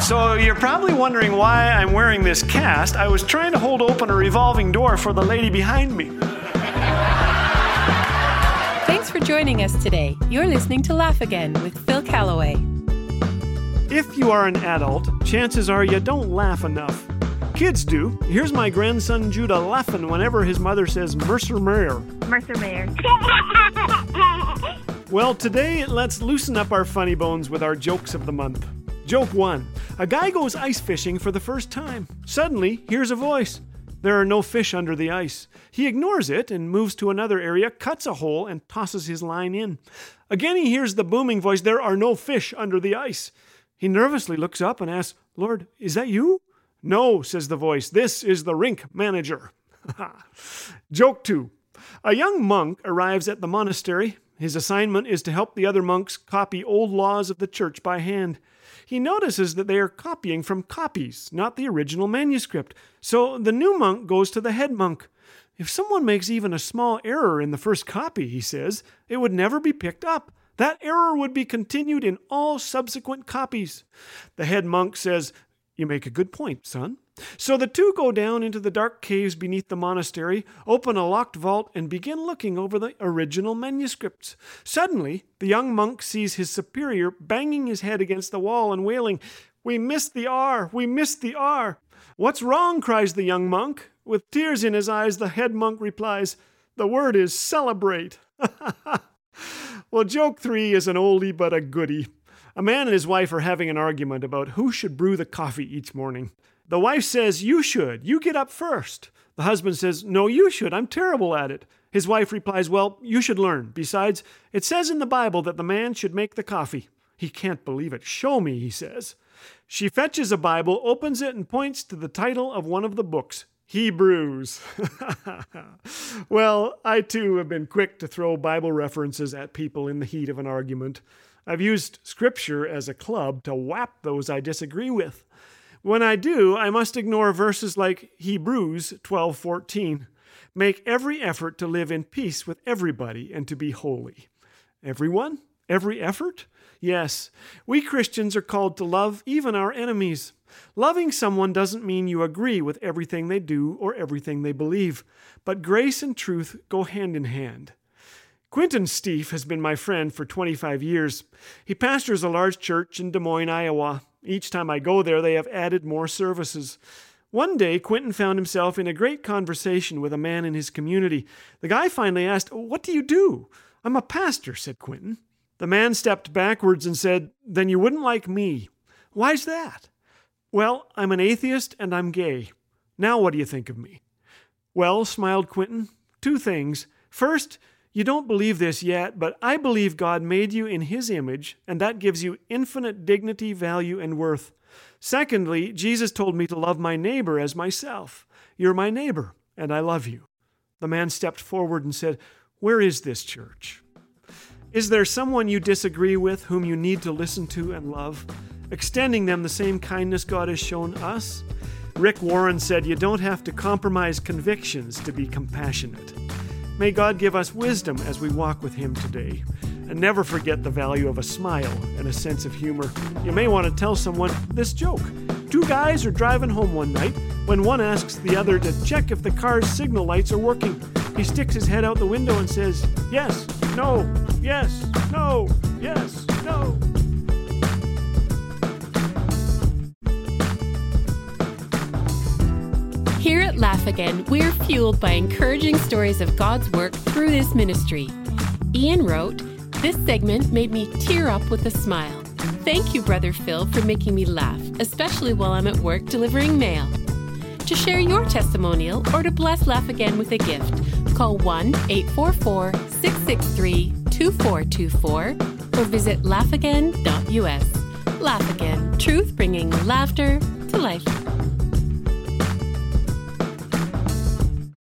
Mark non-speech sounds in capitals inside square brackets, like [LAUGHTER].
So you're probably wondering why I'm wearing this cast. I was trying to hold open a revolving door for the lady behind me. Thanks for joining us today. You're listening to Laugh Again with Phil Callaway. If you are an adult, chances are you don't laugh enough. Kids do. Here's my grandson Judah laughing whenever his mother says Mercer Mayer. Mercer Mayer. [LAUGHS] Well, today let's loosen up our funny bones with our jokes of the month. Joke 1. A guy goes ice fishing for the first time. Suddenly, hears a voice. There are no fish under the ice. He ignores it and moves to another area, cuts a hole, and tosses his line in. Again, he hears the booming voice, There are no fish under the ice. He nervously looks up and asks, Lord, is that you? No, says the voice. This is the rink manager. [LAUGHS] Joke 2. A young monk arrives at the monastery. His assignment is to help the other monks copy old laws of the church by hand he notices that they are copying from copies, not the original manuscript. So the new monk goes to the head monk. If someone makes even a small error in the first copy, he says, it would never be picked up. That error would be continued in all subsequent copies. The head monk says, You make a good point, son. So the two go down into the dark caves beneath the monastery, open a locked vault, and begin looking over the original manuscripts. Suddenly, the young monk sees his superior banging his head against the wall and wailing, We missed the R! We missed the R! What's wrong? cries the young monk. With tears in his eyes, the head monk replies, The word is celebrate. [LAUGHS] well, joke three is an oldie but a goodie. A man and his wife are having an argument about who should brew the coffee each morning. The wife says, You should. You get up first. The husband says, No, you should. I'm terrible at it. His wife replies, Well, you should learn. Besides, it says in the Bible that the man should make the coffee. He can't believe it. Show me, he says. She fetches a Bible, opens it, and points to the title of one of the books Hebrews. [LAUGHS] well, I too have been quick to throw Bible references at people in the heat of an argument. I've used Scripture as a club to whap those I disagree with. When I do, I must ignore verses like Hebrews 12:14. Make every effort to live in peace with everybody and to be holy. Everyone? Every effort? Yes, we Christians are called to love even our enemies. Loving someone doesn't mean you agree with everything they do or everything they believe, but grace and truth go hand in hand. Quinton Steef has been my friend for 25 years. He pastors a large church in Des Moines, Iowa. Each time I go there, they have added more services. One day, Quinton found himself in a great conversation with a man in his community. The guy finally asked, What do you do? I'm a pastor, said Quinton. The man stepped backwards and said, Then you wouldn't like me. Why's that? Well, I'm an atheist and I'm gay. Now what do you think of me? Well, smiled Quinton, two things. First, you don't believe this yet, but I believe God made you in His image, and that gives you infinite dignity, value, and worth. Secondly, Jesus told me to love my neighbor as myself. You're my neighbor, and I love you. The man stepped forward and said, Where is this church? Is there someone you disagree with whom you need to listen to and love, extending them the same kindness God has shown us? Rick Warren said, You don't have to compromise convictions to be compassionate. May God give us wisdom as we walk with Him today. And never forget the value of a smile and a sense of humor. You may want to tell someone this joke. Two guys are driving home one night when one asks the other to check if the car's signal lights are working. He sticks his head out the window and says, Yes, no, yes, no, yes, no. Here at Laugh Again, we're fueled by encouraging stories of God's work through this ministry. Ian wrote, This segment made me tear up with a smile. Thank you, Brother Phil, for making me laugh, especially while I'm at work delivering mail. To share your testimonial or to bless Laugh Again with a gift, call 1 844 663 2424 or visit laughagain.us. Laugh Again, truth bringing laughter to life.